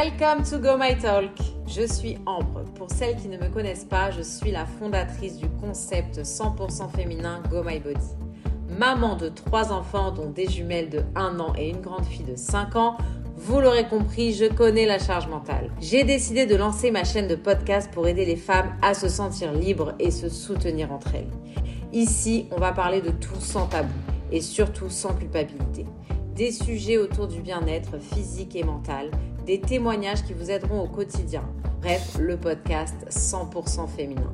Welcome to Go My Talk. Je suis Ambre. Pour celles qui ne me connaissent pas, je suis la fondatrice du concept 100% féminin Go My Body. Maman de trois enfants, dont des jumelles de 1 an et une grande fille de 5 ans, vous l'aurez compris, je connais la charge mentale. J'ai décidé de lancer ma chaîne de podcast pour aider les femmes à se sentir libres et se soutenir entre elles. Ici, on va parler de tout sans tabou et surtout sans culpabilité. Des sujets autour du bien-être physique et mental, des témoignages qui vous aideront au quotidien. Bref, le podcast 100% féminin.